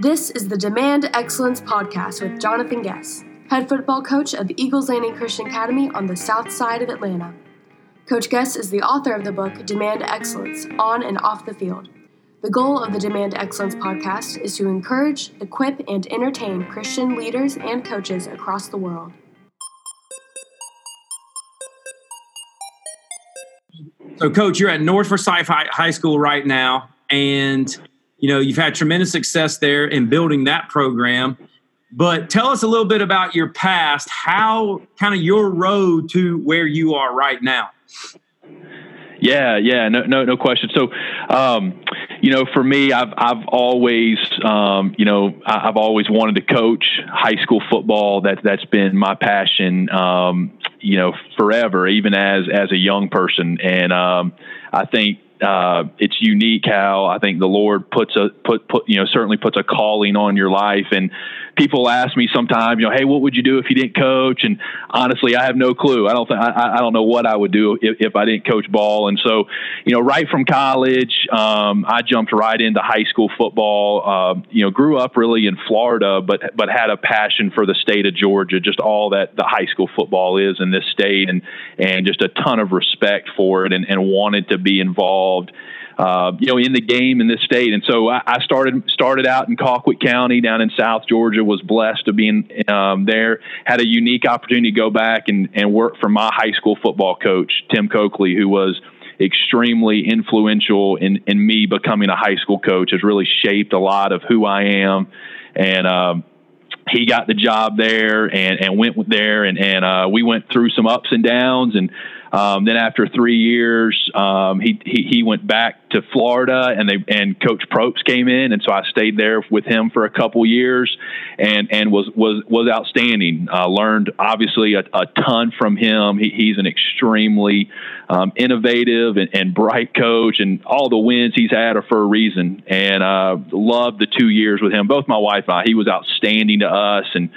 This is the Demand Excellence Podcast with Jonathan Guess, head football coach of Eagles Landing Christian Academy on the south side of Atlanta. Coach Guess is the author of the book Demand Excellence on and off the field. The goal of the Demand Excellence podcast is to encourage, equip, and entertain Christian leaders and coaches across the world. So, Coach, you're at North Forsyth High School right now, and you know, you've had tremendous success there in building that program. But tell us a little bit about your past, how kind of your road to where you are right now. Yeah, yeah, no, no, no question. So, um, you know, for me, I've I've always, um, you know, I've always wanted to coach high school football. That that's been my passion, um, you know, forever, even as as a young person. And um, I think uh, it's unique how I think the Lord puts a put put you know certainly puts a calling on your life. And people ask me sometimes, you know, hey, what would you do if you didn't coach? And honestly, I have no clue. I don't think I, I don't know what I would do if, if I didn't coach ball. And so, you know, right from college, um, I jumped right into high school football. Uh, you know, grew up really in Florida, but but had a passion for the state of Georgia, just all that the high school football is in this state, and and just a ton of respect for it, and, and wanted to be involved uh, you know, in the game in this state. And so I, I, started started out in Colquitt County down in South Georgia. Was blessed to be in, um, there. Had a unique opportunity to go back and, and work for my high school football coach Tim Coakley, who was extremely influential in, in me becoming a high school coach. Has really shaped a lot of who I am. And um, he got the job there and, and went there and, and uh, we went through some ups and downs and um, then after three years, um, he, he, he went back to Florida, and they and Coach Propst came in, and so I stayed there with him for a couple years, and and was was was outstanding. Uh, learned obviously a, a, ton from him. He, he's an extremely um, innovative and, and, bright coach, and all the wins he's had are for a reason. And uh, loved the two years with him. Both my wife and I. He was outstanding to us, and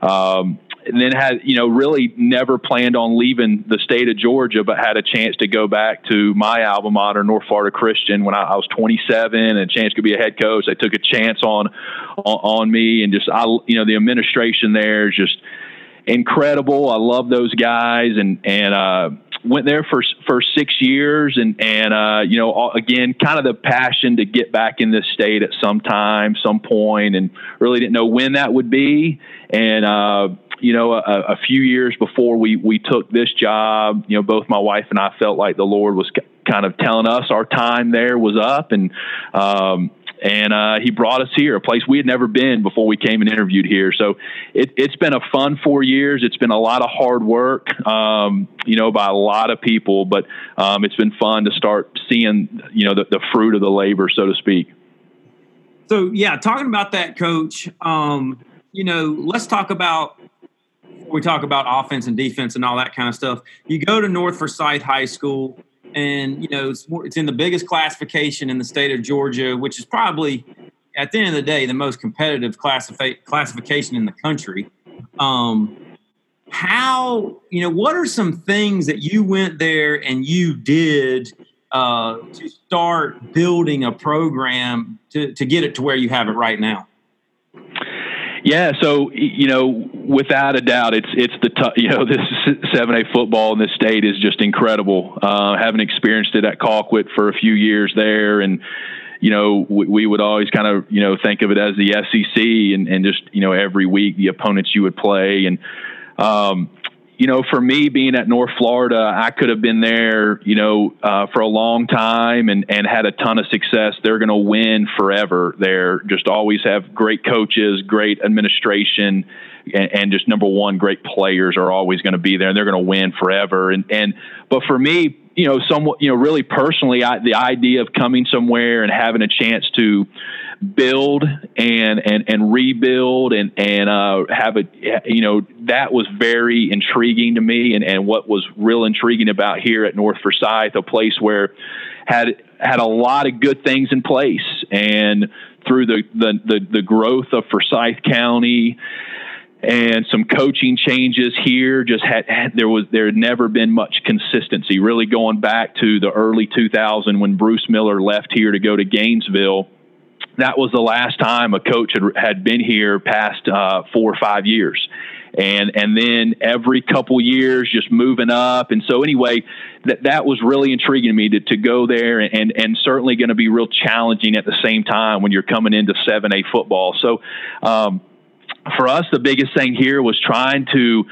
um, and then had you know really never planned on leaving the state of Georgia, but had a chance to go back to my alma mater, North Florida Christian, when I, I was 27, and a chance to be a head coach. They took a chance on on, on me, and just I you know the administration there is just incredible. I love those guys, and and uh, went there for for six years, and and uh, you know again, kind of the passion to get back in this state at some time, some point, and really didn't know when that would be, and. Uh, you know, a, a, few years before we we took this job, you know, both my wife and I felt like the Lord was kind of telling us our time there was up, and um, and uh, he brought us here, a place we had never been before we came and interviewed here. So it, has been a fun four years. It's been a lot of hard work, um, you know, by a lot of people, but um, it's been fun to start seeing, you know, the, the, fruit of the labor, so to speak. So yeah, talking about that, Coach. Um, you know, let's talk about we talk about offense and defense and all that kind of stuff. You go to North Forsyth High School, and you know it's, it's in the biggest classification in the state of Georgia, which is probably at the end of the day the most competitive classifi- classification in the country. Um, how you know what are some things that you went there and you did uh, to start building a program to, to get it to where you have it right now? Yeah, so you know, without a doubt, it's it's the t- you know this seven A football in this state is just incredible. Uh, having experienced it at Colquitt for a few years there, and you know we, we, would always kind of you know think of it as the SEC, and, and just you know every week the opponents you would play, and um, you know, for me being at North Florida, I could have been there, you know, uh, for a long time and, and had a ton of success. They're going to win forever. They're just always have great coaches, great administration, and, and just number one, great players are always going to be there and they're going to win forever. And, and, but for me, you know, somewhat, you know, really personally, I, the idea of coming somewhere and having a chance to, build and and and rebuild and and uh, have a you know that was very intriguing to me and and what was real intriguing about here at North Forsyth, a place where had had a lot of good things in place. And through the the the, the growth of Forsyth County and some coaching changes here just had, had, there was there had never been much consistency. Really going back to the early 2000 when Bruce Miller left here to go to Gainesville that was the last time a coach had, had been here past uh, four or five years. And and then every couple years just moving up. And so anyway that that was really intriguing to me to, to go there and and certainly going to be real challenging at the same time when you're coming into 7A football. So um, for us the biggest thing here was trying to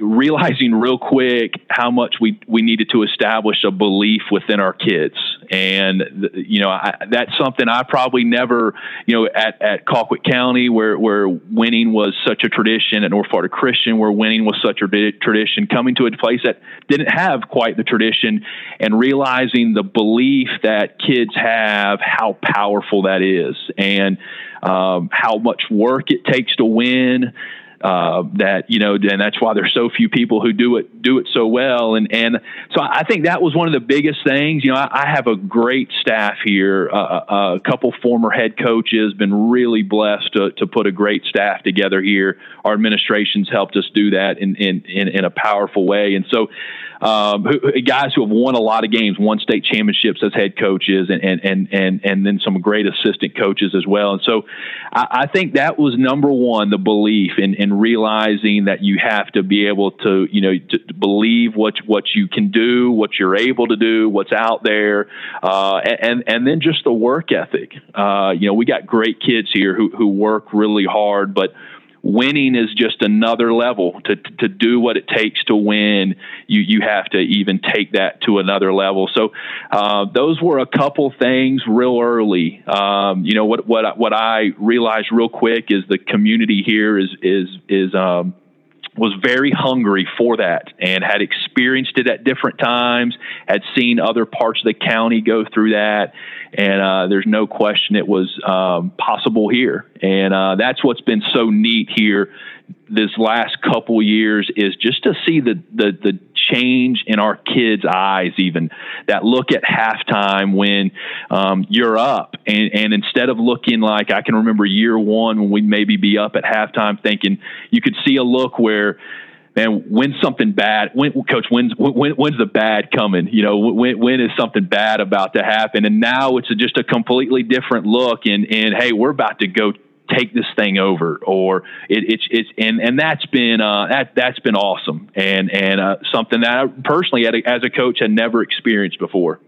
realizing real quick how much we we needed to establish a belief within our kids. And you know I, that's something I probably never you know at at Colquitt County where where winning was such a tradition at North Florida Christian where winning was such a tradition coming to a place that didn't have quite the tradition and realizing the belief that kids have how powerful that is and um, how much work it takes to win uh, that you know, and that's why there's so few people who do it do it so well. And and so I think that was one of the biggest things. You know, I, I have a great staff here, uh, uh, a couple former head coaches, been really blessed to, to put a great staff together here. Our administration's helped us do that in in in, in a powerful way, and so um, who, guys who have won a lot of games, won state championships as head coaches, and and and and, and then some great assistant coaches as well. And so, I, I think that was number one, the belief in, in realizing that you have to be able to, you know, to, to believe what what you can do, what you're able to do, what's out there, uh, and and then just the work ethic. Uh, you know, we got great kids here who who work really hard, but winning is just another level to, to do what it takes to win you you have to even take that to another level so uh, those were a couple things real early um, you know what what what I realized real quick is the community here is is is um, was very hungry for that and had experienced it at different times, had seen other parts of the county go through that. And uh, there's no question it was um, possible here. And uh, that's what's been so neat here this last couple years is just to see the, the, the change in our kids' eyes, even that look at halftime when um, you're up, and, and instead of looking like I can remember year one when we'd maybe be up at halftime, thinking you could see a look where man, when something bad, when coach, when's when, when's the bad coming? You know, when when is something bad about to happen? And now it's just a completely different look. And and hey, we're about to go take this thing over or it, it's it's and and that's been uh, that that's been awesome and and uh, something that I personally as a coach had never experienced before.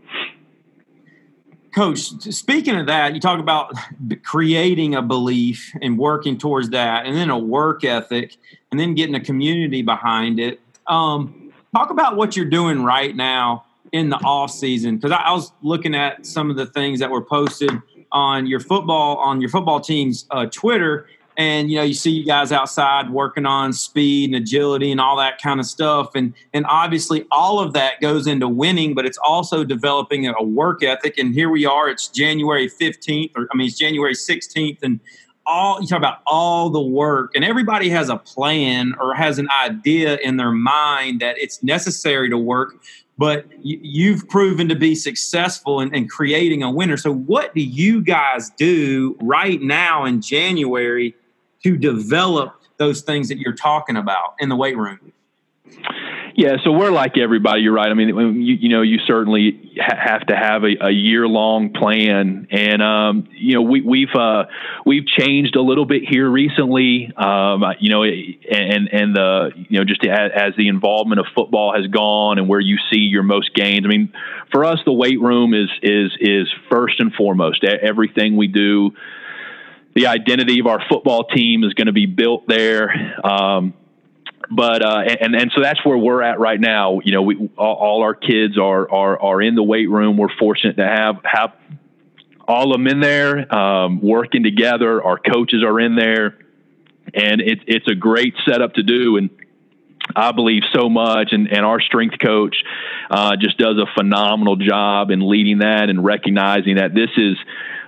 Coach, speaking of that, you talk about creating a belief and working towards that, and then a work ethic, and then getting a community behind it. Um, talk about what you're doing right now in the off season, because I, I was looking at some of the things that were posted on your football on your football team's uh, Twitter, and you know you see you guys outside working on speed and agility and all that kind of stuff, and and obviously all of that goes into winning, but it's also developing a work ethic. And here we are; it's January fifteenth, or I mean it's January sixteenth, and all you talk about all the work and everybody has a plan or has an idea in their mind that it's necessary to work but you've proven to be successful in, in, creating a winner. So, what do you guys do right now in January to develop those things that you're talking about in the weight room? Yeah, so we're like everybody. You're right. I mean, you, you know, you certainly ha- have to have a, a year long plan, and um, you know, we, we've uh, we've changed a little bit here recently. Um, you know, and and the you know just as, as the involvement of football has gone, and where you see your most gains. I mean, for us, the weight room is is is first and foremost. Everything we do, the identity of our football team is going to be built there. Um, but uh, and and so that's where we're at right now. You know, we all, all, our kids are are are in the weight room. We're fortunate to have have all of them in there um, working together. Our coaches are in there, and it's it's a great setup to do. And I believe so much, and, and our strength coach uh, just does a phenomenal job in leading that and recognizing that this is.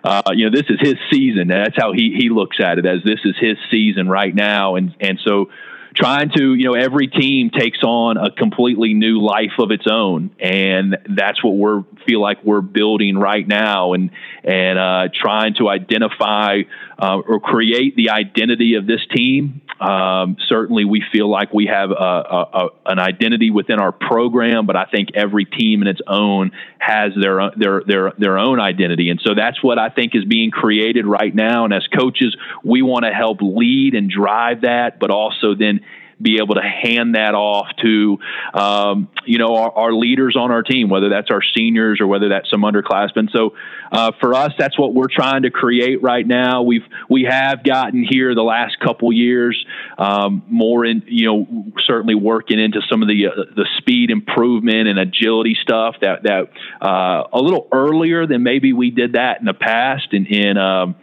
Uh, you know, this is his season. That's how he he looks at it as this is his season right now, and and so trying to, you know, every team takes on a completely new life of its own, and that's what we're feel like we're building right now, and and uh, trying to identify uh, or create the identity of this team. Um, certainly, we feel like we have a, a, a, an identity within our program, but I think every team in its own has their their their their own identity, and so that's what I think is being created right now. And as coaches, we want to help lead and drive that, but also then be able to hand that off to um, you know our, our, leaders on our team, whether that's our seniors or whether that's some underclassmen. So uh, for us, that's what we're trying to create right now. We've we have gotten here the last couple years um, more in you know certainly working into some of the uh, the speed improvement and agility stuff that that uh, a little earlier than maybe we did that in the past and in. Um,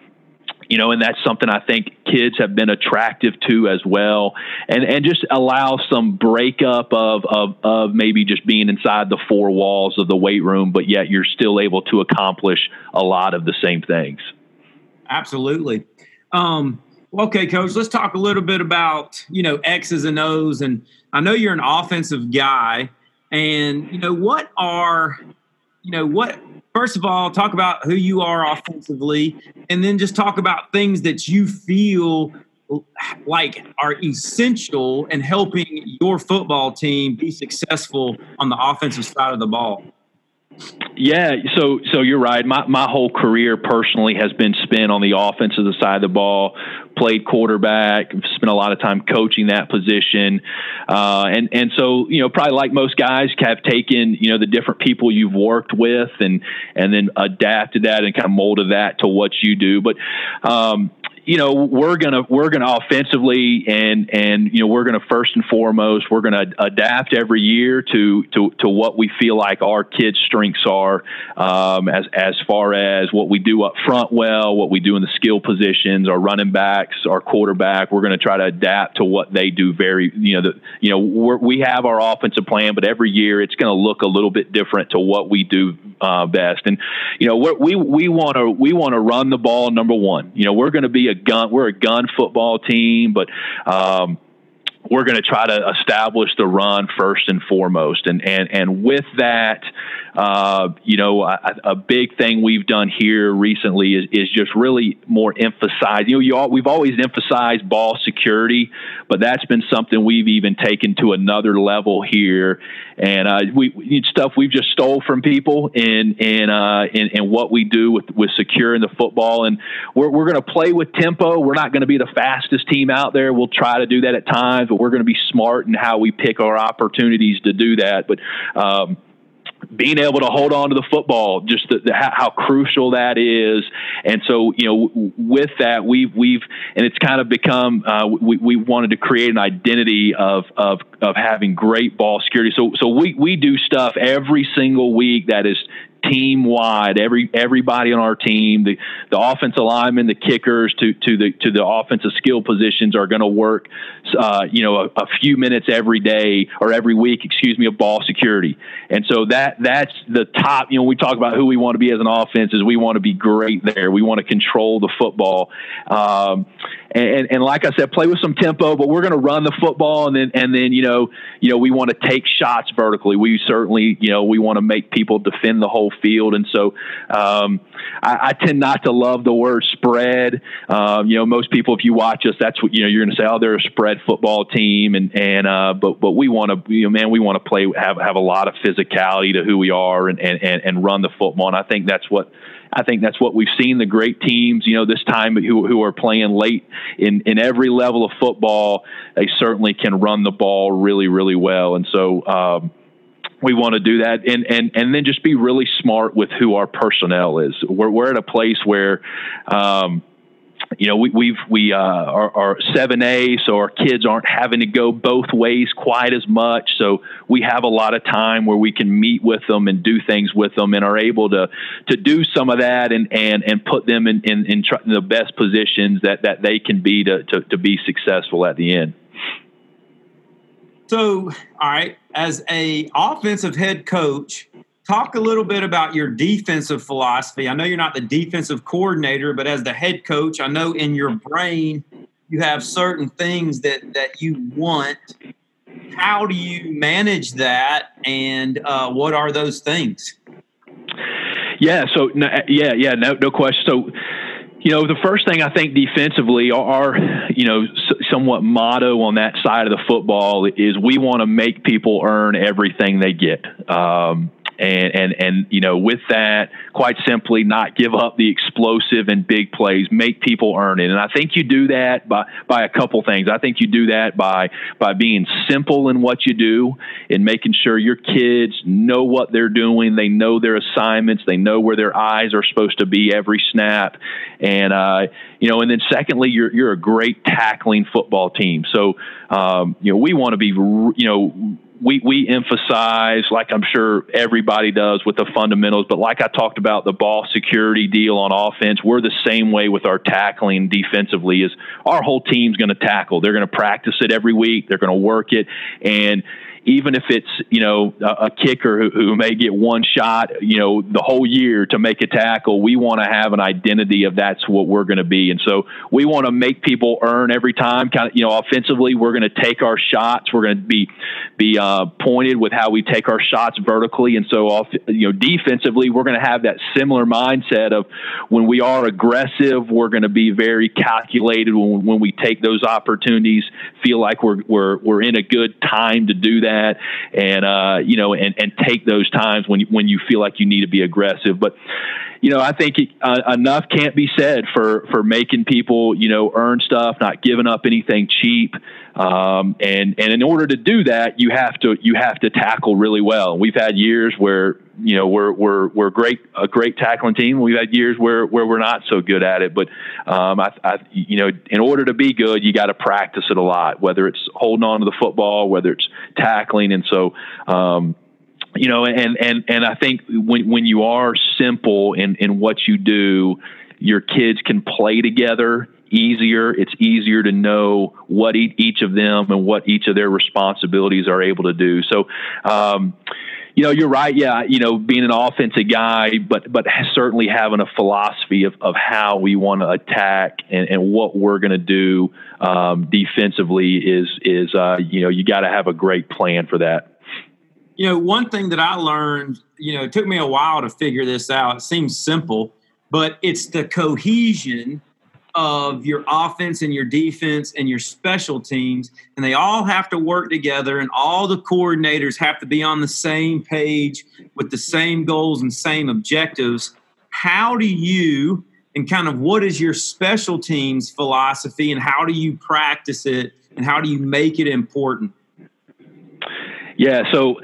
you know, and that's something I think kids have been attractive to as well, and and just allow some breakup of of of maybe just being inside the four walls of the weight room, but yet you're still able to accomplish a lot of the same things. Absolutely. Um, okay, coach, let's talk a little bit about you know X's and O's, and I know you're an offensive guy, and you know what are you know what first of all, talk about who you are offensively, and then just talk about things that you feel like are essential in helping your football team be successful on the offensive side of the ball. Yeah, so so you're right. My my whole career personally has been spent on the offensive side of the ball. Played quarterback, spent a lot of time coaching that position, uh, and and so you know probably like most guys have taken you know the different people you've worked with and and then adapted that and kind of molded that to what you do. But um, you know we're gonna we're gonna offensively and and you know we're gonna first and foremost we're gonna adapt every year to to to what we feel like our kids' strengths are um, as as far as what we do up front well, what we do in the skill positions, our running backs, our quarterback. We're gonna try to adapt to what they do. Very you know the you know we have our offensive plan, but every year it's gonna look a little bit different to what we do uh, best. And you know we we want to we want to run the ball number one. You know we're gonna be a a gun. We're a gun football team, but um, we're going to try to establish the run first and foremost. And and and with that, uh, you know, a, a, big thing we've done here recently is, is just really more emphasize. You know, you all, we've always emphasized ball security, but that's been something we've even taken to another level here. And uh, we, stuff we've just stole from people in in uh, in, in what we do with with securing the football. And we're we're going to play with tempo. We're not going to be the fastest team out there. We'll try to do that at times, but we're going to be smart in how we pick our opportunities to do that. But um, being able to hold on to the football, just the, the, how crucial that is. And so, you know, with that, we've we've and it's kind of become uh, we we wanted to create an identity of of of having great ball security. So so we we do stuff every single week that is team wide. Every everybody on our team, the the offensive linemen, the kickers, to to the to the offensive skill positions are going to work, uh, you know, a, a, few minutes every day or every week, excuse me, of ball security. And so that that's the top. You know, we talk about who we want to be as an offense. Is we want to be great there. We want to control the football. Um, and, and like I said, play with some tempo, but we're going to run the football, and then and then you know you know we want to take shots vertically. We certainly you know we want to make people defend the whole field, and so um, I, I, tend not to love the word spread. Um, you know, most people, if you watch us, that's what you know you're going to say. Oh, they're a spread football team, and and uh, but but we want to you know man, we want to play have have a lot of physicality to who we are, and and and run the football, and I think that's what I think that's what we've seen the great teams, you know, this time who, who are playing late in, in every level of football. They certainly can run the ball really, really well. And so, um, we want to do that and, and, and then just be really smart with who our personnel is. We're, we're at a place where, um, you know, we, we've we uh, are seven A, so our kids aren't having to go both ways quite as much. So we have a lot of time where we can meet with them and do things with them, and are able to to do some of that and and and put them in in, in the best positions that that they can be to, to to be successful at the end. So, all right, as a offensive head coach, talk a little bit about your defensive philosophy. I know you're not the defensive coordinator, but as the head coach, I know in your brain you have certain things that that you want. How do you manage that, and uh, what are those things? Yeah. So yeah, yeah. No, no question. So you know, the first thing I think defensively, our, you know, somewhat motto on that side of the football is we want to make people earn everything they get. Um, and and and you know with that quite simply not give up the explosive and big plays. Make people earn it. And i think you do that by by a couple things. I think you do that by by being simple in what you do and making sure your kids know what they're doing. They know their assignments. They know where their eyes are supposed to be every snap. And uh you know and then secondly you're you're a great tackling football team. So um you know we want to be you know we we emphasize, like I'm sure everybody does with the fundamentals, but like I talked about the ball security deal on offense, we're the same way with our tackling defensively. Is our whole team's going to tackle? They're going to practice it every week. They're going to work it, and even if it's you know a, a kicker who, who, may get one shot you know the whole year to make a tackle we want to have an identity of that's what we're going to be. And so we want to make people earn every time. Kind of you know offensively we're going to take our shots. We're going to be be uh, pointed with how we take our shots vertically. And so off you know defensively we're going to have that similar mindset of when we are aggressive we're going to be very calculated when, when we take those opportunities feel like we're we're we're in a good time to do that that, and uh, you know, and and take those times when you, when you feel like you need to be aggressive. But you know, I think uh, enough can't be said for for making people you know earn stuff, not giving up anything cheap. Um, and and in order to do that, you have to you have to tackle really well. We've had years where you know we're we're we're great a great tackling team. We've had years where where we're not so good at it. But um, I, I you know in order to be good, you got to practice it a lot. Whether it's holding on to the football, whether it's tackling, and so. Um, you know, and and and I think when when you are simple in in what you do, your kids can play together easier. It's easier to know what each of them and what each of their responsibilities are able to do. So, um, you know, you're right. Yeah, you know, being an offensive guy, but but certainly having a philosophy of, of how we want to attack and, and what we're going to do um, defensively is is uh, you know you got to have a great plan for that. You know, one thing that I learned, you know, it took me a while to figure this out. It seems simple, but it's the cohesion of your offense and your defense and your special teams, and they all have to work together, and all the coordinators have to be on the same page with the same goals and same objectives. How do you, and kind of what is your special teams philosophy, and how do you practice it, and how do you make it important? Yeah, so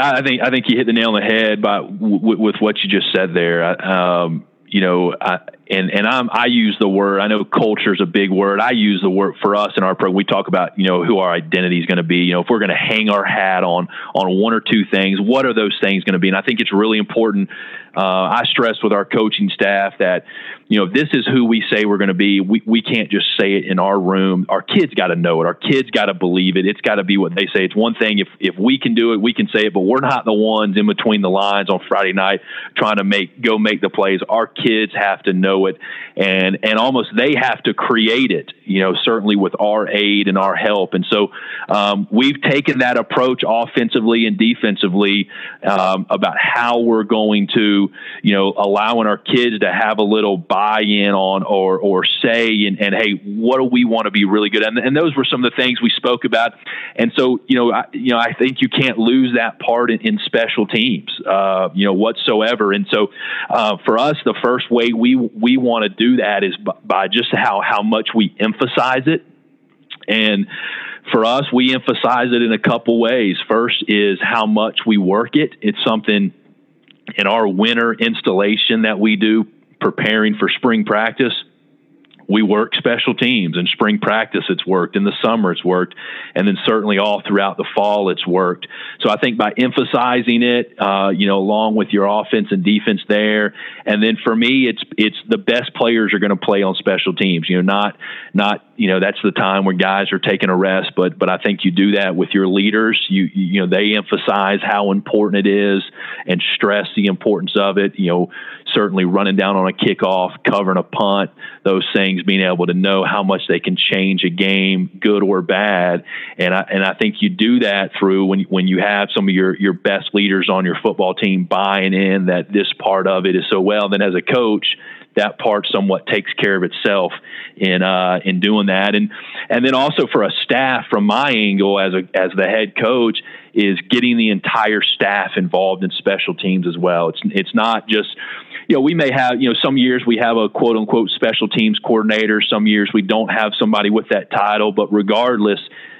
I think I think you hit the nail on the head by with what you just said there. Um, you know, I, and and I'm I use the word. I know culture is a big word. I use the word for us in our program. We talk about you know who our identity is going to be. You know, if we're going to hang our hat on on one or two things, what are those things going to be? And I think it's really important. Uh, I stress with our coaching staff that you know, this is who we say we're going to be. We, we can't just say it in our room. Our kids got to know it. Our kids got to believe it. It's got to be what they say. It's one thing if, if we can do it, we can say it, but we're not the ones in between the lines on Friday night trying to make, go make the plays. Our kids have to know it and, and almost they have to create it, you know, certainly with our aid and our help. And so um, we've taken that approach offensively and defensively um, about how we're going to, you know, allowing our kids to have a little buy in on or or say and, and hey, what do we want to be really good at? And, and those were some of the things we spoke about. And so, you know, I, you know, I think you can't lose that part in, in special teams, uh, you know, whatsoever. And so, uh, for us, the first way we we want to do that is by, by just how how much we emphasize it. And for us, we emphasize it in a couple ways. First is how much we work it. It's something in our winter installation that we do preparing for spring practice, we work special teams. In spring practice it's worked. In the summer it's worked. And then certainly all throughout the fall it's worked. So i think by emphasizing it uh, you know along with your offense and defense there and then for me it's it's the best players are going to play on special teams. You know not not you know that's the time when guys are taking a rest but but i think you do that with your leaders. You you know they emphasize how important it is and stress the importance of it. You know certainly running down on a kickoff, covering a punt, those things, being able to know how much they can change a game, good or bad. And I, and I think you do that through when, when you have some of your, your best leaders on your football team buying in that this part of it is so well. Then as a coach, that part somewhat takes care of itself in uh, in doing that. And and then also for a staff, from my angle as a as the head coach, is getting the entire staff involved in special teams as well. It's it's not just you know, we may have, you know, some years we have a quote unquote special teams coordinator. Some years we don't have somebody with that title. But regardless,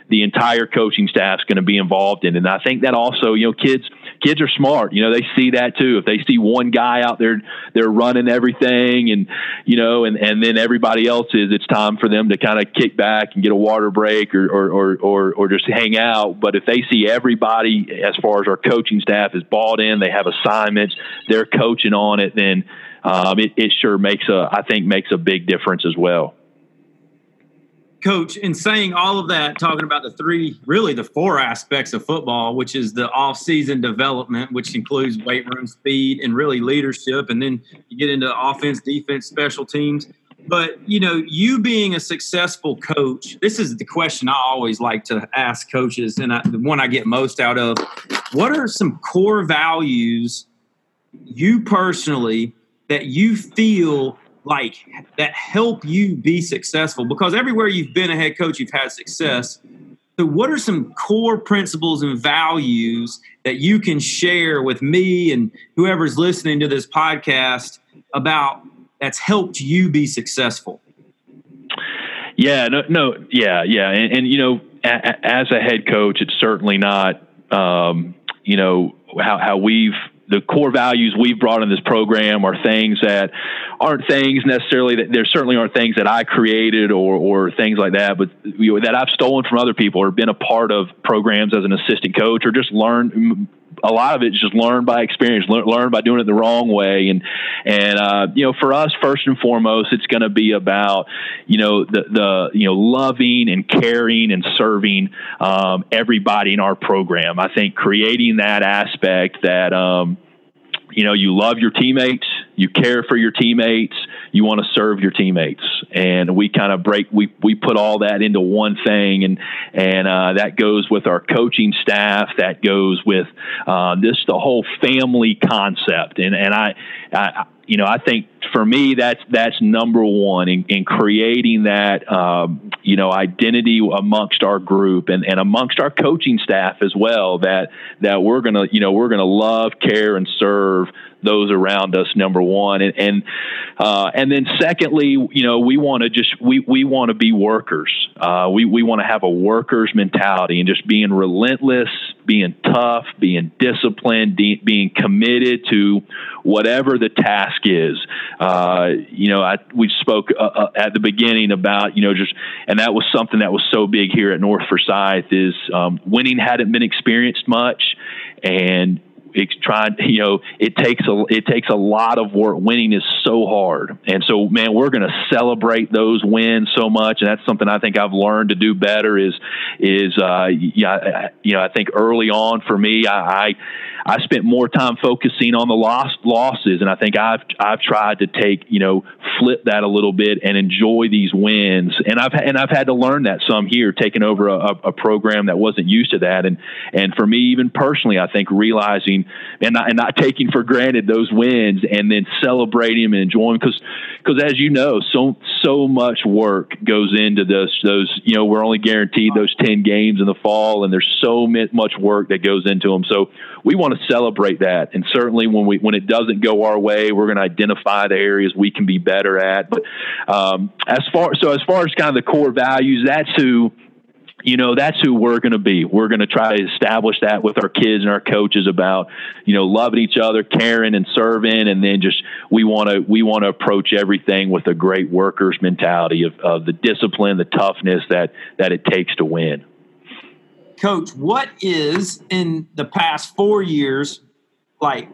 the entire coaching staff is going to be involved in. It. And I think that also, you know, kids kids are smart. You know, they see that too. If they see one guy out there, they're running everything, and you know, and and then everybody else is. It's time for them to kind of kick back and get a water break or or or or, or just hang out. But if they see everybody, as far as our coaching staff is bought in, they have assignments, they're coaching on it, then um, it, it sure makes a I think makes a big difference as well. Coach, in saying all of that, talking about the three, really the four aspects of football, which is the off-season development, which includes weight room speed and really leadership, and then you get into offense, defense, special teams. But you know, you being a successful coach, this is the question I always like to ask coaches, and I, the one I get most out of. What are some core values you personally that you feel like that help you be successful? Because everywhere you've been a head coach, you've had success. So, what are some core principles and values that you can share with me and whoever's listening to this podcast about that's helped you be successful? Yeah, no, no, yeah, yeah, and, and you know, a, as a head coach, it's certainly not, um, you know, how how we've the core values we've brought in this program are things that aren't things necessarily that there certainly aren't things that I created or, or things like that, but you know, that I've stolen from other people or been a part of programs as an assistant coach or just learned a lot of it's just learned by experience, learn, learned by doing it the wrong way. And, and, uh, you know, for us, first and foremost, it's going to be about, you know, the, the, you know, loving and caring and serving, um, everybody in our program. I think creating that aspect that, um, you know, you love your teammates, you care for your teammates, you want to serve your teammates, and we kind of break we we put all that into one thing, and and uh, that goes with our coaching staff, that goes with uh, this the whole family concept, and and I, I you know, I think for me, that's that's number one in, in creating that um, you know identity amongst our group and, and amongst our coaching staff as well. That that we're gonna you know we're gonna love, care, and serve those around us number one and and uh, and then secondly you know we want to just we we want to be workers uh, we we want to have a workers mentality and just being relentless being tough being disciplined de- being committed to whatever the task is. Uh, you know I, we spoke uh, uh, at the beginning about you know just and that was something that was so big here at North Forsyth is um, winning hadn't been experienced much. And it's trying you know it takes a it takes a lot of work winning is so hard and so man we're going to celebrate those wins so much and that's something i think i've learned to do better is is uh yeah you know i think early on for me i, I I spent more time focusing on the lost losses, and I think I've I've tried to take you know flip that a little bit and enjoy these wins. And I've and I've had to learn that some here, taking over a, a program that wasn't used to that. And and for me, even personally, I think realizing and not, and not taking for granted those wins, and then celebrating them and enjoying because because as you know, so so much work goes into this. Those you know we're only guaranteed those ten games in the fall, and there's so much work that goes into them. So we want to celebrate that. And certainly when we when it doesn't go our way, we're going to identify the areas we can be better at. But um, as far so as far as kind of the core values, that's who you know that's who we're going to be we're going to try to establish that with our kids and our coaches about you know loving each other caring and serving and then just we want to we want to approach everything with a great workers mentality of, of the discipline the toughness that that it takes to win Coach, what is in the past four years like?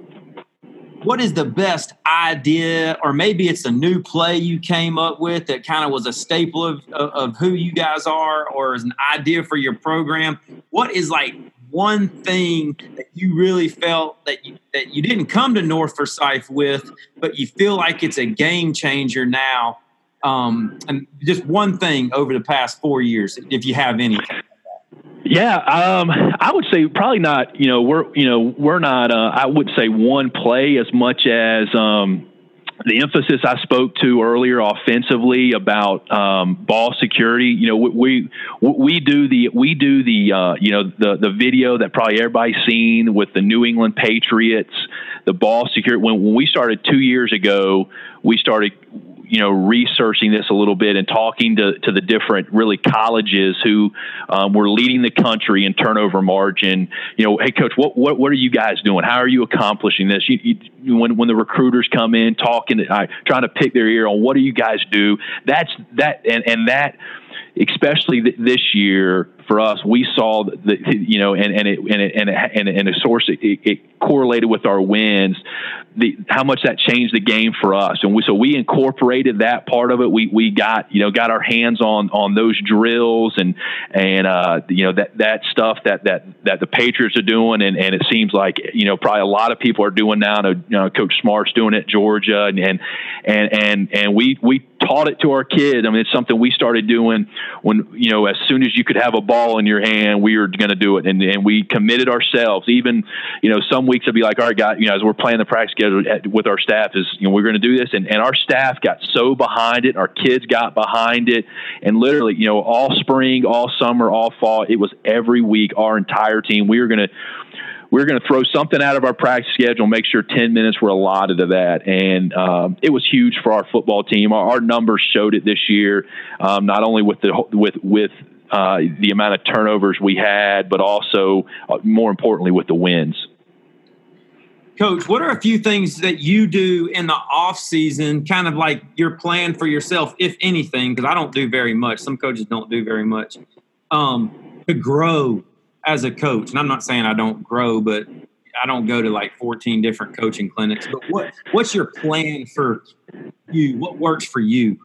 What is the best idea, or maybe it's a new play you came up with that kind of was a staple of, of, of who you guys are, or is an idea for your program? What is like one thing that you really felt that you, that you didn't come to North Forsyth with, but you feel like it's a game changer now? Um, and just one thing over the past four years, if you have anything. Yeah, um, I would say probably not. You know, we're you know we're not. Uh, I would say one play as much as um, the emphasis I spoke to earlier offensively about um, ball security. You know, we we, do the we do the uh, you know the the video that probably everybody's seen with the New England Patriots, the ball security. When when we started two years ago, we started you know researching this a little bit and talking to, to the different really colleges who um, were leading the country in turnover margin. You know, hey coach, what what what are you guys doing? How are you accomplishing this? You, you, when when the recruiters come in talking, uh, trying to pick their ear on what do you guys do? That's that and and that especially th- this year for us, we saw the you know, and and it and it, and, it, and, and a source it, it, correlated with our wins. The how much that changed the game for us, and we so we incorporated that part of it. We we got you know got our hands on on those drills and and uh, you know that that stuff that that that the Patriots are doing, and and it seems like you know probably a lot of people are doing now. You know, Coach Smart's doing it, Georgia, and and and and, we we taught it to our kids. I mean, it's something we started doing when you know as soon as you could have a ball ball in your hand, we were going to do it. And, and we committed ourselves. Even, you know, some weeks I'd be like, all right, guys, you know, as we're playing the practice schedule with our staff is, you know, we're going to do this. And, and our staff got so behind it. Our kids got behind it. And literally, you know, all spring, all summer, all fall, it was every week, our entire team. We were going to, we are going to throw something out of our practice schedule, make sure 10 minutes were allotted to that. And um, it was huge for our football team. Our, our numbers showed it this year, um, not only with the, with, with uh, the amount of turnovers we had, but also, uh, more importantly, with the wins. Coach, what are a few things that you do in the off season, kind of like your plan for yourself, if anything? Because I don't do very much. Some coaches don't do very much um, to grow as a coach. And I'm not saying I don't grow, but I don't go to like 14 different coaching clinics. But what what's your plan for you? What works for you?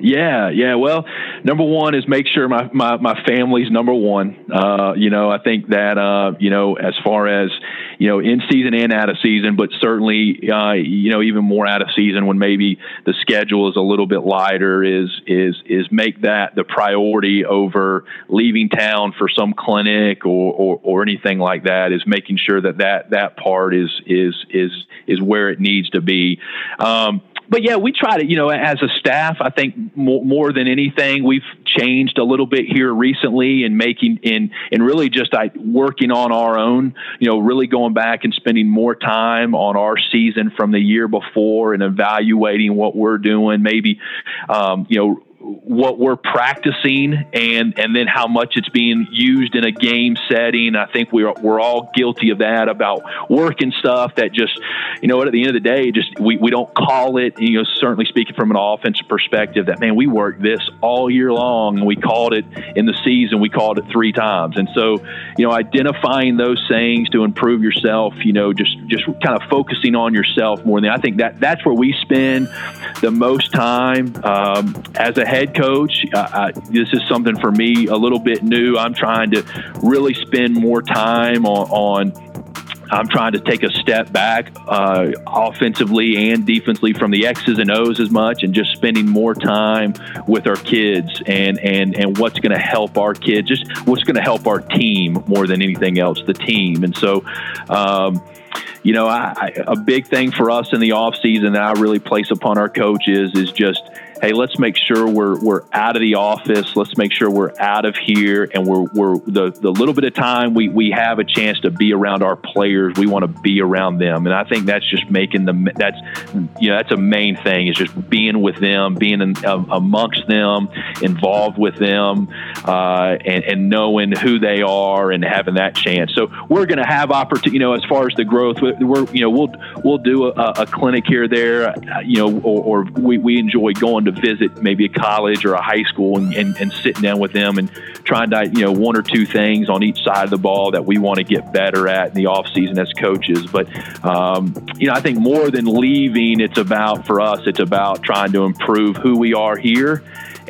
Yeah, yeah. Well, number one is make sure my my, my family's number one. Uh, you know, I think that uh, you know, as far as you know, in season and out of season, but certainly uh, you know, even more out of season when maybe the schedule is a little bit lighter. Is is is make that the priority over leaving town for some clinic or or, or anything like that. Is making sure that that that part is is is is where it needs to be. Um, but yeah, we try to, you know, as a staff, I think more, more than anything, we've changed a little bit here recently in making in and really just I, working on our own, you know, really going back and spending more time on our season from the year before and evaluating what we're doing. Maybe, um, you know, what we're practicing and and then how much it's being used in a game setting. I think we're we're all guilty of that about working stuff that just you know at the end of the day just we, we don't call it you know certainly speaking from an offensive perspective that man we worked this all year long and we called it in the season we called it three times and so you know identifying those things to improve yourself you know just just kind of focusing on yourself more than I think that that's where we spend the most time um, as a head coach. Uh, I, this is something for me a little bit new. I'm trying to really spend more time on, on I'm trying to take a step back uh, offensively and defensively from the X's and O's as much and just spending more time with our kids and, and, and what's going to help our kids, just what's going to help our team more than anything else, the team. And so, um, you know, I, I, a big thing for us in the off season that I really place upon our coaches is just hey, let's make sure we're we're out of the office. Let's make sure we're out of here, and we're we're the the little bit of time we we have a chance to be around our players. We want to be around them, and I think that's just making them. That's you know that's a main thing is just being with them, being in, uh, amongst them, involved with them, uh, and, and knowing who they are and having that chance. So we're going to have opportunity. You know, as far as the growth, we're you know we'll we'll do a, a clinic here there. Uh, you know, or, or we we enjoy going to visit maybe a college or a high school and, and, and sitting down with them and trying to, you know, one or two things on each side of the ball that we want to get better at in the off season as coaches. But, um, you know, I think more than leaving, it's about, for us, it's about trying to improve who we are here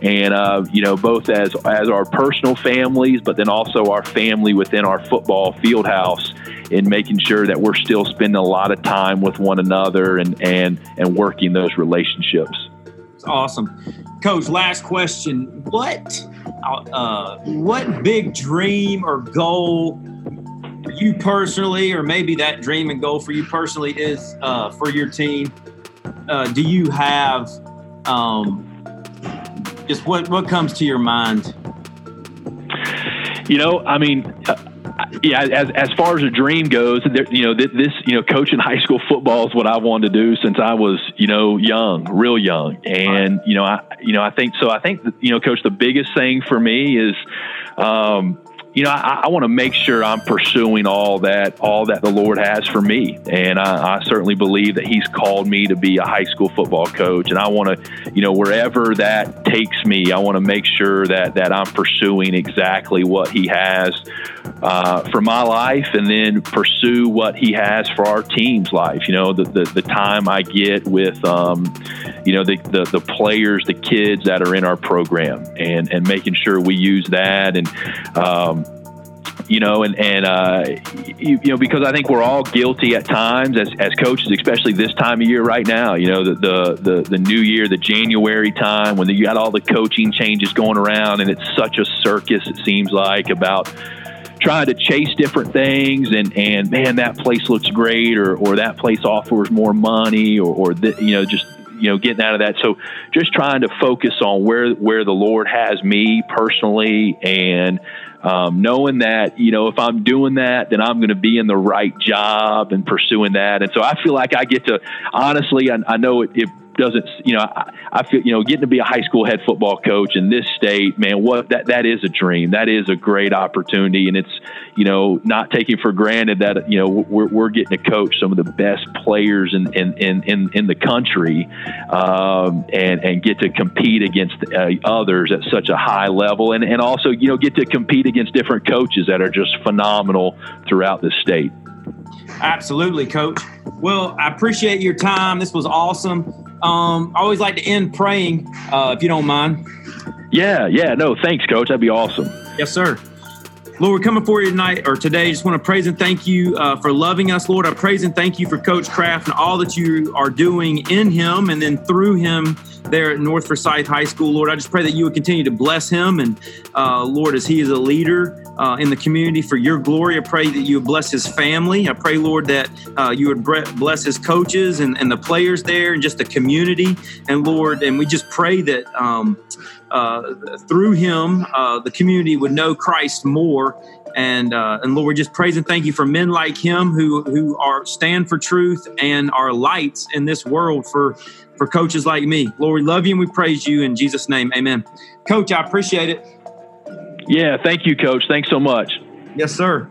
and uh, you know both as as our personal families, but then also our family within our football field house in making sure that we're still spending a lot of time with one another and and and working those relationships. It's awesome, Coach. Last question: What uh, what big dream or goal you personally, or maybe that dream and goal for you personally is uh, for your team? Uh, do you have um, just what what comes to your mind? You know, I mean, uh, yeah, as as far as a dream goes, there, you know, this, you know, coaching high school football is what I wanted to do since I was, you know, young, real young, and you know, I, you know, I think so. I think, you know, coach, the biggest thing for me is, um, you know, I, I want to make sure I'm pursuing all that, all that the Lord has for me, and I, I, certainly believe that He's called me to be a high school football coach, and I want to, you know, wherever that takes me, I want to make sure that that I'm pursuing exactly what He has uh, for my life, and then pursue what He has for our team's life. You know, the the, the time I get with, um, you know, the, the the players, the kids that are in our program, and and making sure we use that and. Um, you know, and and uh, you, you, know because I think we're all guilty at times as, as coaches, especially this time of year right now. You know, the the the, the new year, the January time when you got all the coaching changes going around, and it's such a circus. It seems like about trying to chase different things and and man that place looks great or or that place offers more money or or the, you know just you know getting out of that so just trying to focus on where where the lord has me personally and um, knowing that you know if I'm doing that, then I'm going to be in the right job and pursuing that. And so I feel like I get to honestly, I, I know it, it doesn't, you know, I, I, feel, you know, getting to be a high school head football coach in this state, man, what that, that is a dream. That is a great opportunity. And it's, you know, not taking for granted that, you know, we're, we're getting to coach some of the best players in, in, in, in, in the country um, and, and get to compete against uh, others at such a high level. And, and also, you know, get to compete against different coaches that are just phenomenal throughout the state. Absolutely, coach. Well, I appreciate your time. This was awesome. Um, I always like to end praying, uh, if you don't mind. Yeah, yeah. No, thanks, coach. That'd be awesome. Yes, sir. Lord, we're coming for you tonight or today. Just want to praise and thank you uh, for loving us, Lord. I praise and thank you for Coach Kraft and all that you are doing in him and then through him there at North Forsyth High School. Lord, I just pray that you would continue to bless him and, uh, Lord, as he is a leader uh, in the community for your glory. I pray that you bless his family. I pray, Lord, that uh, you would bless his coaches and, and the players there and just the community. And Lord, and we just pray that um, uh, through him, uh, the community would know Christ more. And uh, and Lord, we just praise and thank you for men like him who who are stand for truth and are lights in this world for for coaches like me. Lord, we love you and we praise you in Jesus' name. Amen. Coach, I appreciate it. Yeah, thank you, Coach. Thanks so much. Yes, sir.